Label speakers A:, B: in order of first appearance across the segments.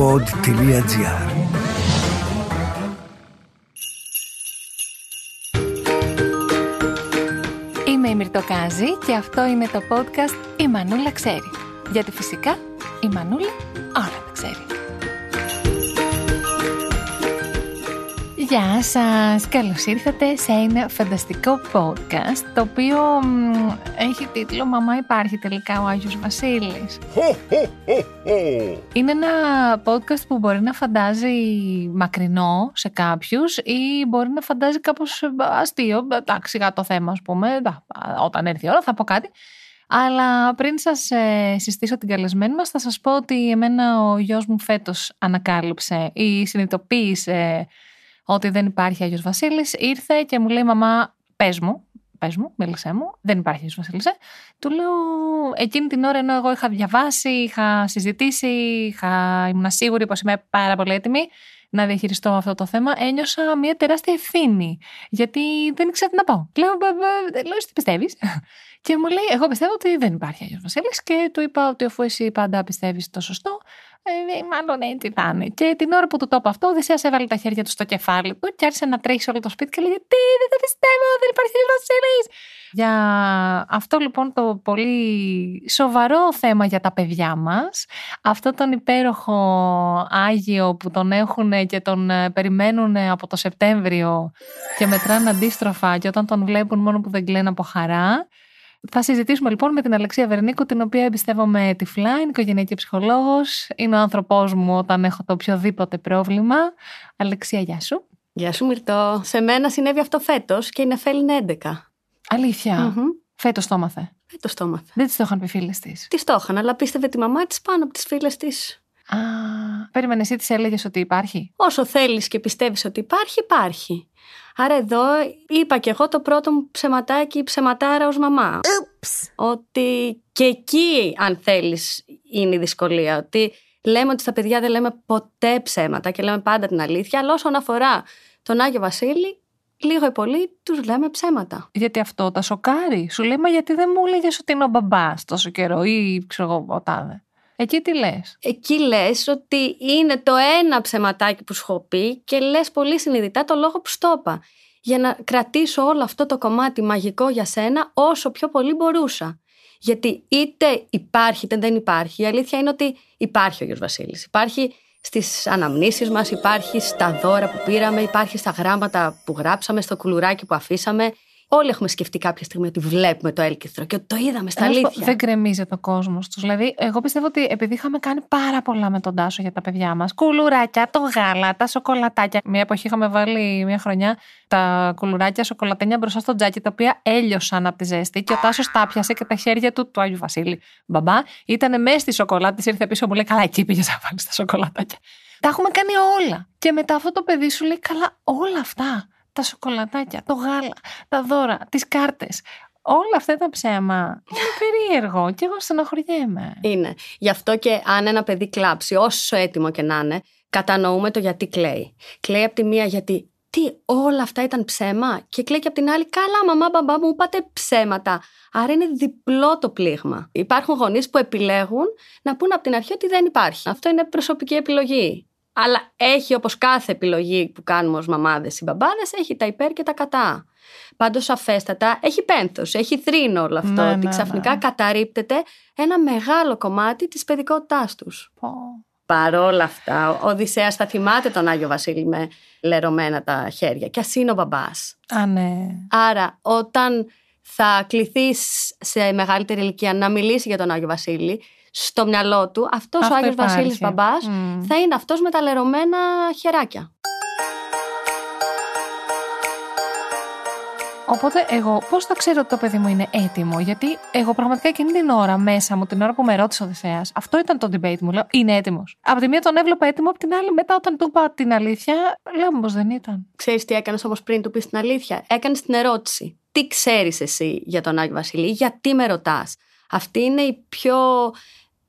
A: pod.gr
B: Είμαι η Μυρτοκάζη και αυτό είναι το podcast «Η Μανούλα ξέρει». Γιατί φυσικά η Μανούλα όλα Γεια σας! Καλώς ήρθατε σε ένα φανταστικό podcast το οποίο μ, έχει τίτλο «Μαμά υπάρχει τελικά ο Άγιος Βασίλης». Είναι ένα podcast που μπορεί να φαντάζει μακρινό σε κάποιους ή μπορεί να φαντάζει κάπως ε, αστείο, εντάξει για το θέμα ας πούμε, εντά, όταν έρθει η ώρα θα πω κάτι. Αλλά πριν σας ε, συστήσω την καλεσμένη μας θα σας πω ότι εμένα ο γιος μου φέτος ανακάλυψε ή συνειδητοποίησε ότι δεν υπάρχει Άγιος Βασίλης, ήρθε και μου λέει «Μαμά, πες μου, πες μου, μίλησέ μου, δεν υπάρχει Άγιος Βασίλης». ε». Του λέω εκείνη την ώρα ενώ εγώ είχα διαβάσει, είχα συζητήσει, είχα, ήμουν σίγουρη πως είμαι πάρα πολύ έτοιμη να διαχειριστώ αυτό το θέμα, ένιωσα μια τεράστια ευθύνη. Γιατί δεν ήξερα τι να πω. Λέω, «Μπα, μπα, λέω «Εσύ τι πιστεύεις; Και μου λέει, Εγώ πιστεύω ότι δεν υπάρχει Άγιος Βασίλης και του είπα ότι αφού εσύ πάντα πιστεύεις το σωστό, ε, ε, μάλλον έτσι θα είναι. Και την ώρα που του το είπα αυτό, ο Οδυσσέας έβαλε τα χέρια του στο κεφάλι του και άρχισε να τρέχει σε όλο το σπίτι και λέγε Τι, δεν το πιστεύω, δεν υπάρχει Άγιος Βασίλης. Για αυτό λοιπόν το πολύ σοβαρό θέμα για τα παιδιά μας, αυτό τον υπέροχο Άγιο που τον έχουν και τον ε, περιμένουν από το Σεπτέμβριο και μετράνε αντίστροφα και όταν τον βλέπουν μόνο που δεν κλαίνουν από χαρά, θα συζητήσουμε λοιπόν με την Αλεξία Βερνίκου, την οποία εμπιστεύομαι τυφλά, είναι οικογενειακή ψυχολόγος, είναι ο άνθρωπός μου όταν έχω το οποιοδήποτε πρόβλημα. Αλεξία, γεια σου.
C: Γεια σου Μυρτώ. Σε μένα συνέβη αυτό φέτος και η Νεφέλ είναι 11.
B: Αλήθεια.
C: Μμμ.
B: Φέτος το έμαθε.
C: Φέτος το έμαθε.
B: Δεν της το είχαν πει φίλες της.
C: Της το είχαν, αλλά πίστευε τη μαμά της πάνω από τις φίλες της.
B: Α, περίμενε, εσύ της έλεγες ότι υπάρχει;
C: Όσο θέλεις και πιστεύεις ότι υπάρχει, υπάρχει. Άρα εδώ είπα και εγώ το πρώτο μου ψεματάκι, ψεματάρα ως μαμά. Ότι και εκεί, αν θέλεις, είναι η δυσκολία. Ότι λέμε ότι στα παιδιά δεν λέμε ποτέ ψέματα και λέμε πάντα την αλήθεια, αλλά όσον αφορά τον Άγιο Βασίλη, λίγο ή πολύ τους λέμε ψέματα.
B: Γιατί αυτό τα σοκάρει. Σου λέει, Μα γιατί δεν μου έλεγες ότι είναι ο μπαμπάς τόσο καιρό ή ξέρω εγώ, ο τάδε. Εκεί τι λες;
C: Εκεί λες ότι είναι το ένα ψεματάκι που σου έχω πει και λες πολύ συνειδητά το λόγο που στο είπα. Για να κρατήσω όλο αυτό το κομμάτι μαγικό για σένα όσο πιο πολύ μπορούσα. Γιατί είτε υπάρχει είτε δεν υπάρχει. Η αλήθεια είναι ότι υπάρχει ο Γιος Βασίλης. Υπάρχει στις αναμνήσεις μας, υπάρχει στα δώρα που πήραμε, υπάρχει στα γράμματα που γράψαμε, στο κουλουράκι που αφήσαμε. Όλοι έχουμε σκεφτεί κάποια στιγμή ότι βλέπουμε το έλκυθρο και ότι το είδαμε στα
B: Να σου πω,
C: αλήθεια.
B: Δεν κρεμίζεται ο κόσμος τους. Δηλαδή, εγώ πιστεύω ότι επειδή είχαμε κάνει πάρα πολλά με τον Τάσο για τα παιδιά μας, κουλουράκια, το γάλα, τα σοκολατάκια. Μια εποχή είχαμε βάλει μια χρονιά τα κουλουράκια σοκολατένια μπροστά στο τζάκι, τα οποία έλειωσαν από τη ζέστη και ο Τάσος τα πιάσε και τα χέρια του του Άγιου Βασίλη. Μπαμπά, ήταν μέσα στη σοκολάτα, ήρθε πίσω μου λέει: Καλά, εκεί πήγες να βάλεις τα σοκολατάκια. Τα έχουμε κάνει όλα. Και μετά αυτό το παιδί σου λέει: Καλά, όλα αυτά. Τα σοκολατάκια, το γάλα, τα δώρα, τις κάρτες. Όλα αυτά τα ψέμα. Είναι περίεργο και εγώ στενοχωριέμαι.
C: Είναι. Γι' αυτό και αν ένα παιδί κλάψει, όσο έτοιμο και να είναι, κατανοούμε το γιατί κλαίει. Κλαίει από τη μία γιατί τι όλα αυτά ήταν ψέμα; Και κλαίει και από την άλλη καλά μαμά μπαμπά μου είπατε ψέματα. Άρα είναι διπλό το πλήγμα. Υπάρχουν γονείς που επιλέγουν να πούν από την αρχή ότι δεν υπάρχει. Αυτό είναι προσωπική επιλογή. Αλλά έχει όπως κάθε επιλογή που κάνουμε ως μαμάδες ή μπαμπάδες, έχει τα υπέρ και τα κατά. Πάντως αφέστατα έχει πένθος, έχει θρήνο όλο αυτό.
B: Ναι,
C: ότι
B: ναι,
C: ξαφνικά
B: ναι.
C: καταρρύπτεται ένα μεγάλο κομμάτι της παιδικότητάς τους.
B: Πω.
C: Παρόλα αυτά, ο Οδυσσέας θα θυμάται τον Άγιο Βασίλη με λερωμένα τα χέρια. Και ας είναι ο μπαμπάς.
B: Α, ναι.
C: Άρα, όταν θα κληθείς σε μεγαλύτερη ηλικία να μιλήσεις για τον Άγιο Βασίλη, στο μυαλό του, αυτός
B: Αυτό
C: ο Άγιος
B: υπάρχει.
C: Βασίλης μπαμπάς
B: Μμ.
C: θα είναι αυτός με τα λερωμένα χεράκια.
B: Οπότε εγώ πώς θα ξέρω ότι το παιδί μου είναι έτοιμο, Γιατί εγώ πραγματικά εκείνη την ώρα μέσα μου, την ώρα που με ρώτησε ο Οδυσσέας, αυτό ήταν το debate μου. Λέω Είναι έτοιμος. Από τη μία τον έβλεπα έτοιμο, από την άλλη μετά όταν του είπα την αλήθεια, λέω πω δεν ήταν.
C: Ξέρεις τι έκανες όμως πριν του πεις την αλήθεια; Έκανες την ερώτηση. Τι ξέρεις εσύ για τον Άγιο Βασίλη, γιατί με ρωτάς; Αυτή είναι η πιο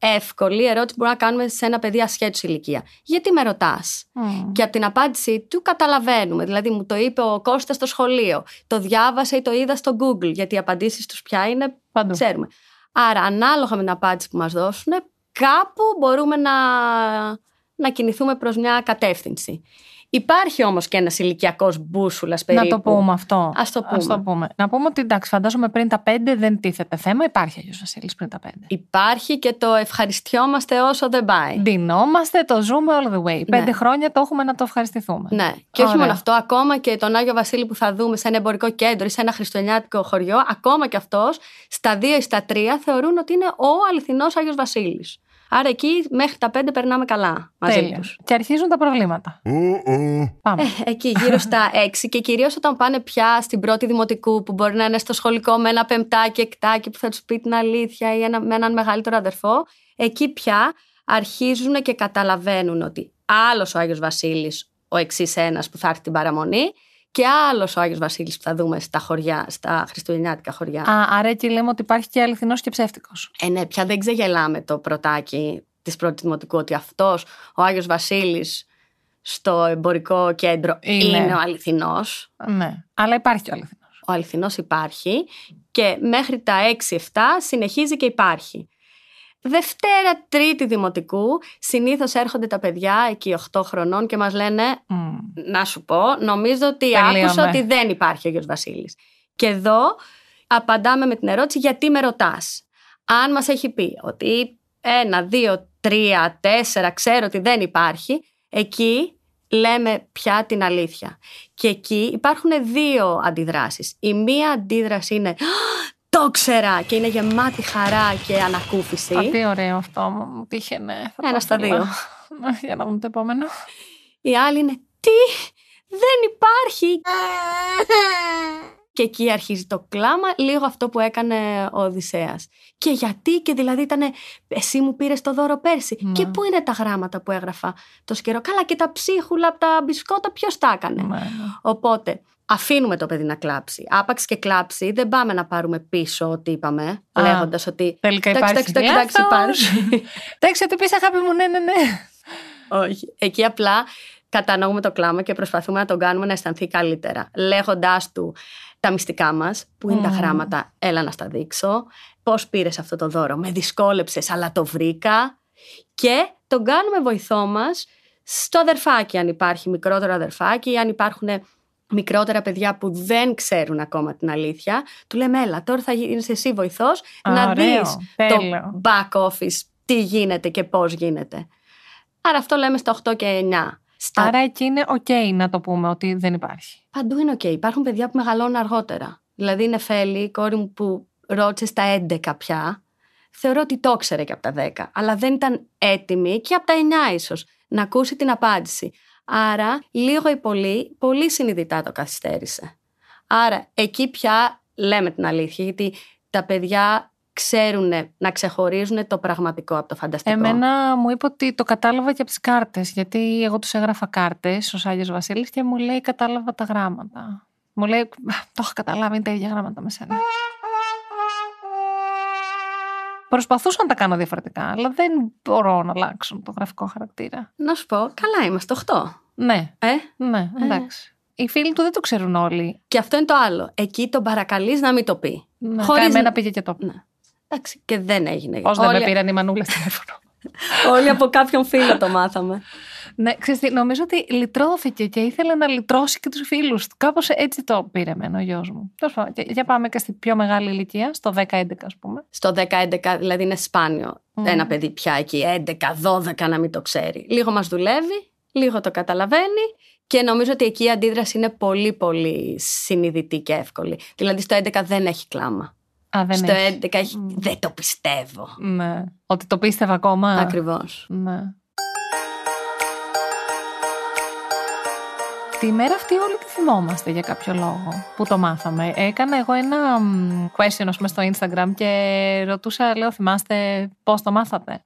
C: εύκολη ερώτηση που μπορούμε να κάνουμε σε ένα παιδί ασχέτως ηλικία. Γιατί με ρωτάς;
B: Μμ.
C: Και από την απάντησή του καταλαβαίνουμε. Δηλαδή μου το είπε ο Κώστας στο σχολείο. Το διάβασα ή το είδα στο Google. Γιατί οι απαντήσεις τους πια είναι,
B: Παντού.
C: ξέρουμε. Άρα ανάλογα με την απάντηση που μας δώσουν, κάπου μπορούμε να, να κινηθούμε προς μια κατεύθυνση. Υπάρχει όμως και ένας ηλικιακός μπούσουλας περίπου.
B: Να το πούμε αυτό.
C: Ας το πούμε.
B: Ας το πούμε. Να πούμε ότι εντάξει, φαντάζομαι πριν τα πέντε δεν τίθεται θέμα. Υπάρχει Αγίος Βασίλης πριν τα πέντε.
C: Υπάρχει και το ευχαριστιόμαστε όσο δεν πάει.
B: Ντυνόμαστε, το ζούμε all the way.
C: Ναι.
B: Πέντε χρόνια το έχουμε να το ευχαριστηθούμε.
C: Ναι. Και όχι
B: Ωραία.
C: μόνο αυτό, ακόμα και τον Άγιο Βασίλη που θα δούμε σε ένα εμπορικό κέντρο ή σε ένα χριστουγεννιάτικο χωριό, ακόμα και αυτός στα δύο ή στα τρία θεωρούν ότι είναι ο αληθινός Άγιος Βασίλης. Άρα εκεί μέχρι τα πέντε περνάμε καλά μαζί
B: Τέλεια.
C: τους.
B: Και αρχίζουν τα προβλήματα. Πάμε.
C: Ε, εκεί γύρω στα έξι και κυρίως όταν πάνε πια στην πρώτη δημοτικού που μπορεί να είναι στο σχολικό με ένα πεμπτάκι, εκτάκι που θα τους πει την αλήθεια ή ένα, με έναν μεγαλύτερο αδερφό, εκεί πια αρχίζουν και καταλαβαίνουν ότι άλλος ο Άγιος Βασίλης, ο εξής ένας που θα έρθει την παραμονή και άλλος ο Άγιος Βασίλης που θα δούμε στα χωριά, στα χριστουγεννιάτικα χωριά.
B: Α, άρα εκεί λέμε ότι υπάρχει και αληθινός και ψεύτικος.
C: Ε, ναι, πια δεν ξεγελάμε το πρωτάκι της πρώτης δημοτικού ότι αυτός ο Άγιος Βασίλης στο εμπορικό κέντρο
B: Είναι.
C: είναι, ο αληθινός.
B: Ναι. Αλλά υπάρχει και ο αληθινός.
C: Ο αληθινός υπάρχει και μέχρι τα 6-7 συνεχίζει και υπάρχει. Δευτέρα, Τρίτη Δημοτικού, συνήθως έρχονται τα παιδιά εκεί 8 χρονών και μας λένε να σου πω, νομίζω ότι
B: Τελείωνε.
C: άκουσα ότι δεν υπάρχει ο Άγιος Βασίλης. Και εδώ απαντάμε με την ερώτηση γιατί με ρωτάς; Αν μας έχει πει ότι ένα, δύο, τρία, τέσσερα, ξέρω ότι δεν υπάρχει, εκεί λέμε πια την αλήθεια. Και εκεί υπάρχουν δύο αντιδράσεις. Η μία αντίδραση είναι «Α, το ξέρα και είναι γεμάτη χαρά και ανακούφιση.
B: Α, τι ωραίο αυτό μου μου τύχαινε. Θα
C: Ένα
B: το
C: στα
B: ήθελα.
C: δύο.
B: Για να δούμε το επόμενο.
C: Η άλλη είναι τι δεν υπάρχει. Και εκεί αρχίζει το κλάμα, λίγο αυτό που έκανε ο Οδυσσέας. Και γιατί, και δηλαδή ήταν εσύ μου πήρες το δώρο πέρσι.
B: Ναι.
C: Και πού είναι τα γράμματα που έγραφα το καιρό. Καλά, και τα ψίχουλα από τα μπισκότα, ποιος τα έκανε;
B: Ναι, ναι.
C: Οπότε, αφήνουμε το παιδί να κλάψει. Άπαξ και κλάψει, δεν πάμε να πάρουμε πίσω ό,τι είπαμε,
B: Α,
C: λέγοντας ότι.
B: Τελικά
C: Εντάξει,
B: υπάρχει.
C: εντάξει, εντάξει,
B: Λάθος.
C: υπάρχει.
B: Εντάξει, ότι πεις αγάπη μου, ναι, ναι, ναι.
C: Όχι. Εκεί απλά κατανοούμε το κλάμα και προσπαθούμε να τον κάνουμε να αισθανθεί καλύτερα. Λέγοντάς του τα μυστικά μας, που είναι τα
B: Μμμ.
C: γράμματα, έλα να στα δείξω. Πώς πήρες αυτό το δώρο, με δυσκόλεψες, αλλά το βρήκα. Και τον κάνουμε βοηθό μας στο αδερφάκι, αν υπάρχει μικρότερο αδερφάκι, ή αν υπάρχουν μικρότερα παιδιά που δεν ξέρουν ακόμα την αλήθεια. Του λέμε, έλα, τώρα θα γίνεις εσύ βοηθός
B: Α,
C: να
B: ωραίο.
C: δεις
B: Τέλειο.
C: το back office, τι γίνεται και πώς γίνεται. Άρα αυτό λέμε στα 8 και 9. Στα
B: Άρα εκεί είναι οκ να το πούμε ότι δεν υπάρχει.
C: Παντού είναι οκ. Υπάρχουν παιδιά που μεγαλώνουν αργότερα. Δηλαδή, η Νεφέλη, η κόρη μου που ρώτησε στα 11 πια, θεωρώ ότι το ήξερε και από τα 10, αλλά δεν ήταν έτοιμη και από τα 9 ίσως να ακούσει την απάντηση. Άρα, λίγο ή πολύ, πολύ συνειδητά το καθυστέρησε. Άρα, εκεί πια λέμε την αλήθεια, γιατί τα παιδιά ξέρουν να ξεχωρίζουν το πραγματικό από το φανταστικό.
B: Εμένα μου είπε ότι το κατάλαβα και από τις κάρτες. Γιατί εγώ τους έγραφα κάρτες ως Άγιος Βασίλης και μου λέει κατάλαβα τα γράμματα. Μου λέει, «Α, το έχω καταλάβει, είναι τα ίδια γράμματα με σένα. Προσπαθούσα να τα κάνω διαφορετικά, αλλά δεν μπορώ να αλλάξω το γραφικό χαρακτήρα.
C: Να σου πω, καλά είμαστε 8.
B: Ναι,
C: Ε,
B: ναι, εντάξει. Οι φίλοι του δεν το ξέρουν όλοι.
C: και αυτό είναι το άλλο. Εκεί τον παρακαλείς να μην το πει.
B: Ναι,
C: Χωρίς
B: Εμένα
C: να-
B: πήγε και το.
C: Ναι. Εντάξει, και δεν έγινε.
B: Πώ δεν
C: όλοι,
B: με πήραν οι μανούλες τηλέφωνο.
C: όλοι από κάποιον φίλο το μάθαμε.
B: ναι, ξέρεις τι, νομίζω ότι λυτρώθηκε και ήθελε να λυτρώσει και τους φίλους του. Κάπως έτσι το πήρε εμένα ο γιος μου. Τέλος πάντων, και- Για πάμε και στην πιο μεγάλη ηλικία, στο 10-11 ας πούμε.
C: Στο 10-11, δηλαδή είναι σπάνιο
B: Μμμ.
C: ένα παιδί πια εκεί 11-12 να μην το ξέρει. Λίγο μας δουλεύει, λίγο το καταλαβαίνει και νομίζω ότι εκεί η αντίδραση είναι πολύ πολύ συνειδητή και εύκολη. Δηλαδή στο 11 δεν έχει κλάμα.
B: Α, δεν
C: στο
B: έχεις.
C: 11 έχει
B: Μμ.
C: δεν το πιστεύω.
B: Ναι. Ότι το πίστευα ακόμα.
C: Ακριβώς.
B: Ναι. Τη μέρα αυτή όλοι τη θυμόμαστε για κάποιο λόγο που το μάθαμε. Έκανα εγώ ένα μ, question ας πούμε, στο Instagram και ρωτούσα, λέω, θυμάστε πώς το μάθατε;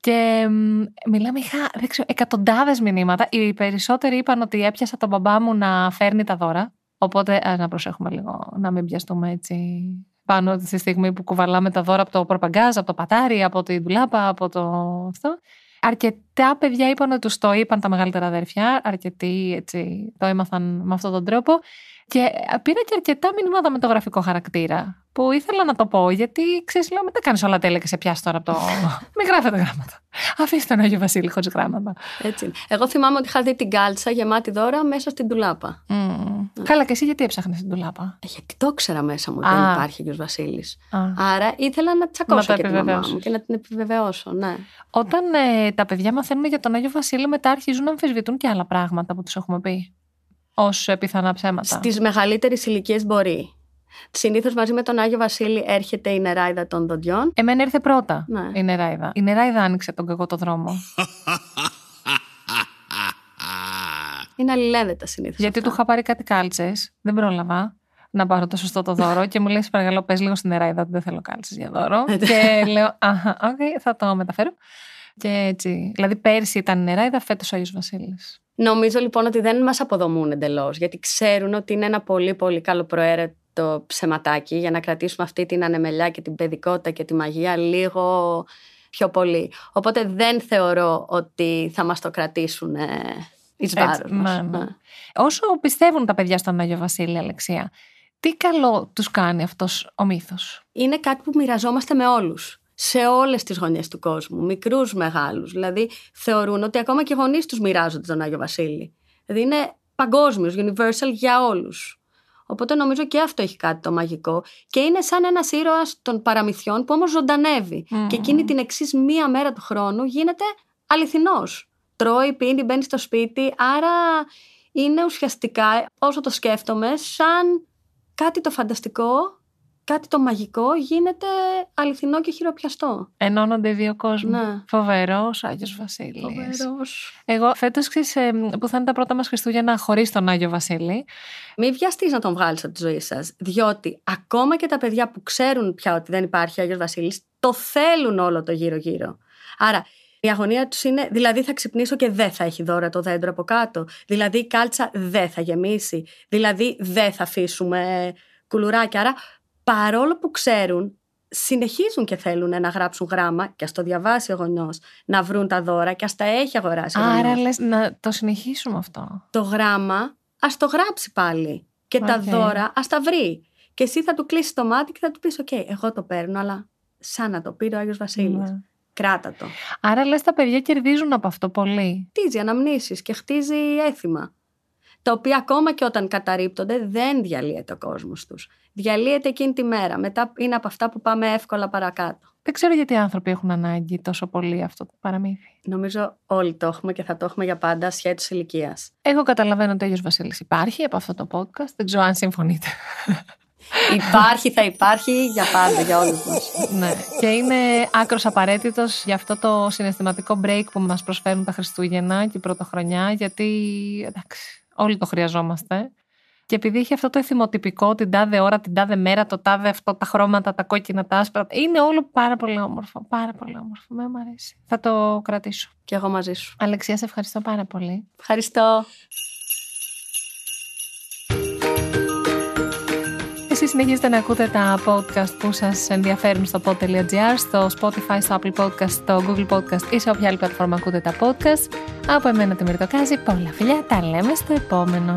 B: Και μ, μιλάμε, είχα δεν ξέρω, εκατοντάδες μηνύματα. Οι περισσότεροι είπαν ότι έπιασα τον μπαμπά μου να φέρνει τα δώρα. Οπότε ας να προσέχουμε λίγο να μην πιαστούμε έτσι πάνω στη στιγμή που κουβαλάμε τα δώρα από το προπαγκάζ, από το πατάρι, από τη ντουλάπα, από το αυτό. Αρκετοί τα παιδιά είπαν ότι τους το είπαν τα μεγαλύτερα αδέρφια. Αρκετοί έτσι το έμαθαν με αυτόν τον τρόπο. Και πήρα και αρκετά μηνύματα με το γραφικό χαρακτήρα. Που ήθελα να το πω, γιατί ξέρεις, λέω, μην τα κάνεις όλα τέλεια και σε πιάσεις τώρα από το. μην γράφετε γράμματα. Αφήστε τον Άγιο Βασίλη χωρίς γράμματα.
C: Έτσι. Εγώ θυμάμαι ότι είχα δει την κάλτσα γεμάτη δώρα μέσα στην τουλάπα.
B: Mm. Καλά, και εσύ γιατί έψαχνες την τουλάπα.
C: Ε, γιατί το ήξερα μέσα μου ότι δεν υπάρχει Άγιος Βασίλης. Άρα ήθελα να τσακώσω
B: Να
C: και
B: το
C: τη μαμά
B: επιβεβαιώσεις.
C: μου και να την επιβεβαιώσω. Ναι.
B: Όταν ε, τα παιδιά μαθαίνουν για τον Άγιο Βασίλη, μετά αρχίζουν να αμφισβητούν και άλλα πράγματα που τους έχουμε πει. Ω πιθανά ψέματα.
C: Στις μεγαλύτερες ηλικίες μπορεί. Συνήθως μαζί με τον Άγιο Βασίλη έρχεται η νεράιδα των δοντιών.
B: Εμένα ήρθε πρώτα
C: Ναι.
B: η νεράιδα. Η νεράιδα άνοιξε τον κακό το δρόμο.
C: Είναι αλληλένδετα συνήθως.
B: γιατί του είχα πάρει κάτι κάλτσες. Δεν πρόλαβα να πάρω το σωστό το δώρο και μου λέει: «Σε Παρακαλώ, πες λίγο στην νεράιδα ότι δεν θέλω κάλτσες για δώρο. και λέω: Αχα, οκ, θα το μεταφέρω. Και έτσι. Δηλαδή, πέρσι ήταν η νεράιδα, φέτος ο Άγιος Βασίλης.
C: Νομίζω λοιπόν ότι δεν μας αποδομούν εντελώς, γιατί ξέρουν ότι είναι ένα πολύ πολύ καλοπροαίρετο ψεματάκι για να κρατήσουμε αυτή την ανεμελιά και την παιδικότητα και τη μαγεία λίγο πιο πολύ. Οπότε δεν θεωρώ ότι θα μας το κρατήσουν ε, εις
B: Έτσι,
C: βάρος μας.
B: ναι, ναι.
C: Ναι.
B: Όσο πιστεύουν τα παιδιά στον Άγιο Βασίλη, Αλεξία, τι καλό τους κάνει αυτός ο μύθος;
C: Είναι κάτι που μοιραζόμαστε με όλους. Σε όλες τις γωνιές του κόσμου, μικρούς, μεγάλους. Δηλαδή θεωρούν ότι ακόμα και οι γονείς τους μοιράζονται τον Άγιο Βασίλη. Δηλαδή είναι παγκόσμιος, universal για όλους. Οπότε νομίζω και αυτό έχει κάτι το μαγικό. Και είναι σαν ένας ήρωας των παραμυθιών που όμως ζωντανεύει.
B: Μμμ.
C: Και εκείνη την εξής μία μέρα του χρόνου γίνεται αληθινός. Τρώει, πίνει, μπαίνει στο σπίτι. Άρα είναι ουσιαστικά, όσο το σκέφτομαι, σαν κάτι το φανταστικό, κάτι το μαγικό γίνεται αληθινό και χειροπιαστό.
B: Ενώνονται οι δύο κόσμοι.
C: Ναι.
B: Φοβερός Άγιος Βασίλης.
C: Φοβερός.
B: Εγώ φέτος που θα είναι τα πρώτα μας Χριστούγεννα χωρίς τον Άγιο Βασίλη.
C: Μην βιαστείς να τον βγάλεις από τη ζωή σας. Διότι ακόμα και τα παιδιά που ξέρουν πια ότι δεν υπάρχει Άγιος Βασίλης, το θέλουν όλο το γύρω-γύρω. Άρα η αγωνία τους είναι, δηλαδή θα ξυπνήσω και δεν θα έχει δώρα το δέντρο από κάτω. Δηλαδή η κάλτσα δεν θα γεμίσει. Δηλαδή δεν θα αφήσουμε κουλουράκια. Άρα παρόλο που ξέρουν, συνεχίζουν και θέλουν να γράψουν γράμμα και ας το διαβάσει ο γονιός, να βρουν τα δώρα και ας τα έχει αγοράσει ο
B: Άρα
C: γονιός.
B: λες να το συνεχίσουμε αυτό.
C: Το γράμμα ας το γράψει πάλι και τα
B: Οκ.
C: δώρα ας τα βρει. Και εσύ θα του κλείσεις το μάτι και θα του πεις: Οκ, εγώ το παίρνω, αλλά σαν να το πήρε ο Άγιος Βασίλης.
B: Ναι.
C: Κράτα το.
B: Άρα λες τα παιδιά κερδίζουν από αυτό πολύ.
C: Χτίζει αναμνήσεις και χτίζει έθιμα. Τα οποία ακόμα και όταν καταρρίπτονται δεν διαλύεται ο κόσμος τους. Διαλύεται εκείνη τη μέρα. Μετά είναι από αυτά που πάμε εύκολα παρακάτω.
B: Δεν ξέρω γιατί οι άνθρωποι έχουν ανάγκη τόσο πολύ αυτό το παραμύθι.
C: Νομίζω όλοι το έχουμε και θα το έχουμε για πάντα σχέτως ηλικίας.
B: Εγώ καταλαβαίνω ότι ο Άγιος Βασίλης υπάρχει από αυτό το podcast. Δεν ξέρω αν συμφωνείτε.
C: υπάρχει, θα υπάρχει για πάντα, για όλους μας.
B: ναι. Και είναι άκρος απαραίτητος για αυτό το συναισθηματικό break που μας προσφέρουν τα Χριστούγεννα και η Πρωτοχρονιά, γιατί εντάξει, όλοι το χρειαζόμαστε. Και επειδή έχει αυτό το εθιμοτυπικό, την τάδε ώρα, την τάδε μέρα, το τάδε αυτό, τα χρώματα, τα κόκκινα, τα άσπρα. Είναι όλο πάρα πολύ όμορφο. Πάρα πολύ όμορφο. Με μου αρέσει. Θα το κρατήσω.
C: Και εγώ μαζί σου.
B: Αλεξία, σε ευχαριστώ πάρα πολύ.
C: Ευχαριστώ.
B: Εσείς συνεχίζετε να ακούτε τα podcast που σας ενδιαφέρουν στο pod.gr, στο Spotify, στο Apple Podcast, στο Google Podcast ή σε όποια άλλη πλατφόρμα ακούτε τα podcast. Από εμένα τη Μυρτοκάζη, πολλά φιλιά, τα λέμε στο επόμενο.